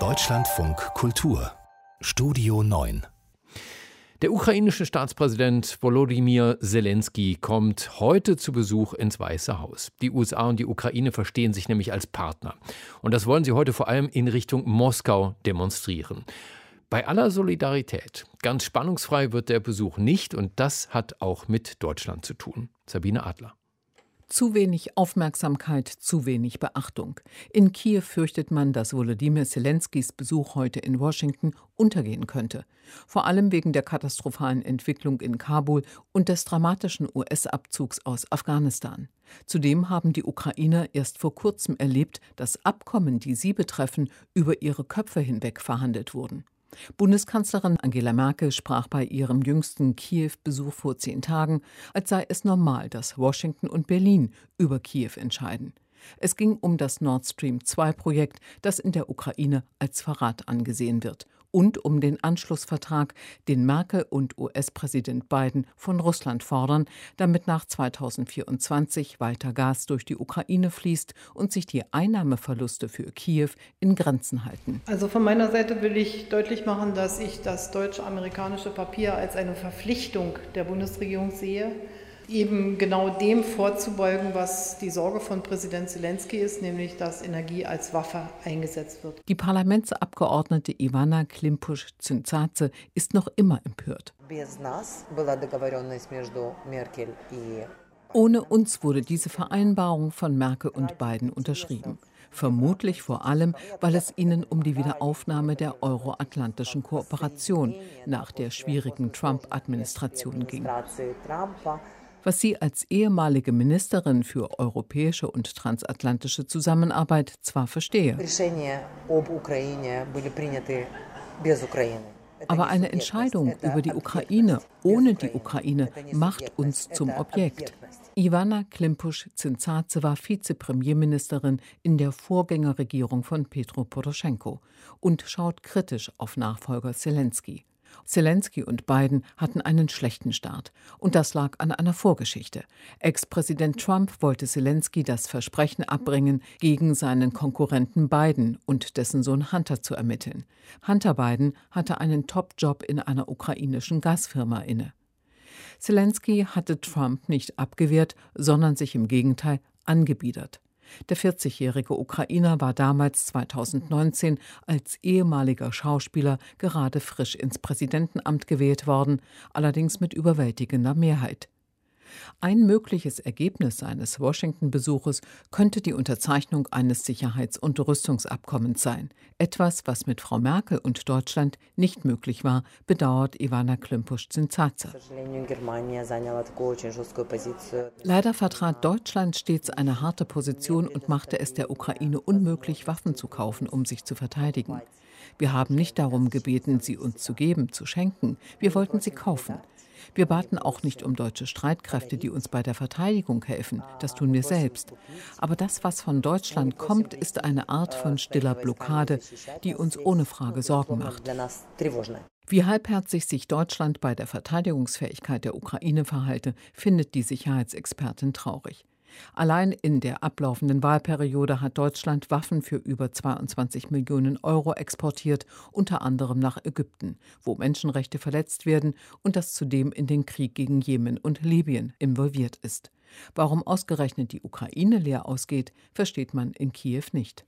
Deutschlandfunk Kultur Studio 9 der ukrainische Staatspräsident Volodymyr Zelensky kommt heute zu Besuch ins Weiße Haus. Die USA und die Ukraine verstehen sich nämlich als Partner. Und das wollen sie heute vor allem in Richtung Moskau demonstrieren. Bei aller Solidarität, ganz spannungsfrei wird der Besuch nicht und das hat auch mit Deutschland zu tun. Sabine Adler. Zu wenig Aufmerksamkeit, zu wenig Beachtung. In Kiew fürchtet man, dass Volodymyr Zelenskys Besuch heute in Washington untergehen könnte. Vor allem wegen der katastrophalen Entwicklung in Kabul und des dramatischen US-Abzugs aus Afghanistan. Zudem haben die Ukrainer erst vor kurzem erlebt, dass Abkommen, die sie betreffen, über ihre Köpfe hinweg verhandelt wurden. Bundeskanzlerin Angela Merkel sprach bei ihrem jüngsten Kiew-Besuch vor zehn Tagen, als sei es normal, dass Washington und Berlin über Kiew entscheiden. Es ging um das Nord Stream 2 Projekt, das in der Ukraine als Verrat angesehen wird und um den Anschlussvertrag, den Merkel und US-Präsident Biden von Russland fordern, damit nach 2024 weiter Gas durch die Ukraine fließt und sich die Einnahmeverluste für Kiew in Grenzen halten. Also von meiner Seite will ich deutlich machen, dass ich das deutsch-amerikanische Papier als eine Verpflichtung der Bundesregierung sehe eben genau dem vorzubeugen, was die Sorge von Präsident Zelensky ist, nämlich dass Energie als Waffe eingesetzt wird. Die Parlamentsabgeordnete Ivana Klimpusch-Zynzadze ist noch immer empört. Ohne uns wurde diese Vereinbarung von Merkel und Biden unterschrieben. Vermutlich vor allem, weil es ihnen um die Wiederaufnahme der euroatlantischen Kooperation nach der schwierigen Trump-Administration ging was sie als ehemalige Ministerin für europäische und transatlantische Zusammenarbeit zwar verstehe. Aber eine Entscheidung über die Ukraine ohne die Ukraine macht uns zum Objekt. Ivana Klimpusch-Zinzadze war Vizepremierministerin in der Vorgängerregierung von Petro Poroschenko und schaut kritisch auf Nachfolger Zelensky. Zelensky und Biden hatten einen schlechten Start. Und das lag an einer Vorgeschichte. Ex-Präsident Trump wollte Zelensky das Versprechen abbringen, gegen seinen Konkurrenten Biden und dessen Sohn Hunter zu ermitteln. Hunter Biden hatte einen Top-Job in einer ukrainischen Gasfirma inne. Zelensky hatte Trump nicht abgewehrt, sondern sich im Gegenteil angebiedert. Der 40-jährige Ukrainer war damals 2019 als ehemaliger Schauspieler gerade frisch ins Präsidentenamt gewählt worden, allerdings mit überwältigender Mehrheit. Ein mögliches Ergebnis seines Washington-Besuches könnte die Unterzeichnung eines Sicherheits- und Rüstungsabkommens sein. Etwas, was mit Frau Merkel und Deutschland nicht möglich war, bedauert Ivana Klimpusch-Zinzaze. Leider vertrat Deutschland stets eine harte Position und machte es der Ukraine unmöglich, Waffen zu kaufen, um sich zu verteidigen. Wir haben nicht darum gebeten, sie uns zu geben, zu schenken. Wir wollten sie kaufen. Wir baten auch nicht um deutsche Streitkräfte, die uns bei der Verteidigung helfen. Das tun wir selbst. Aber das, was von Deutschland kommt, ist eine Art von stiller Blockade, die uns ohne Frage Sorgen macht. Wie halbherzig sich Deutschland bei der Verteidigungsfähigkeit der Ukraine verhalte, findet die Sicherheitsexpertin traurig. Allein in der ablaufenden Wahlperiode hat Deutschland Waffen für über 22 Millionen Euro exportiert, unter anderem nach Ägypten, wo Menschenrechte verletzt werden und das zudem in den Krieg gegen Jemen und Libyen involviert ist. Warum ausgerechnet die Ukraine leer ausgeht, versteht man in Kiew nicht.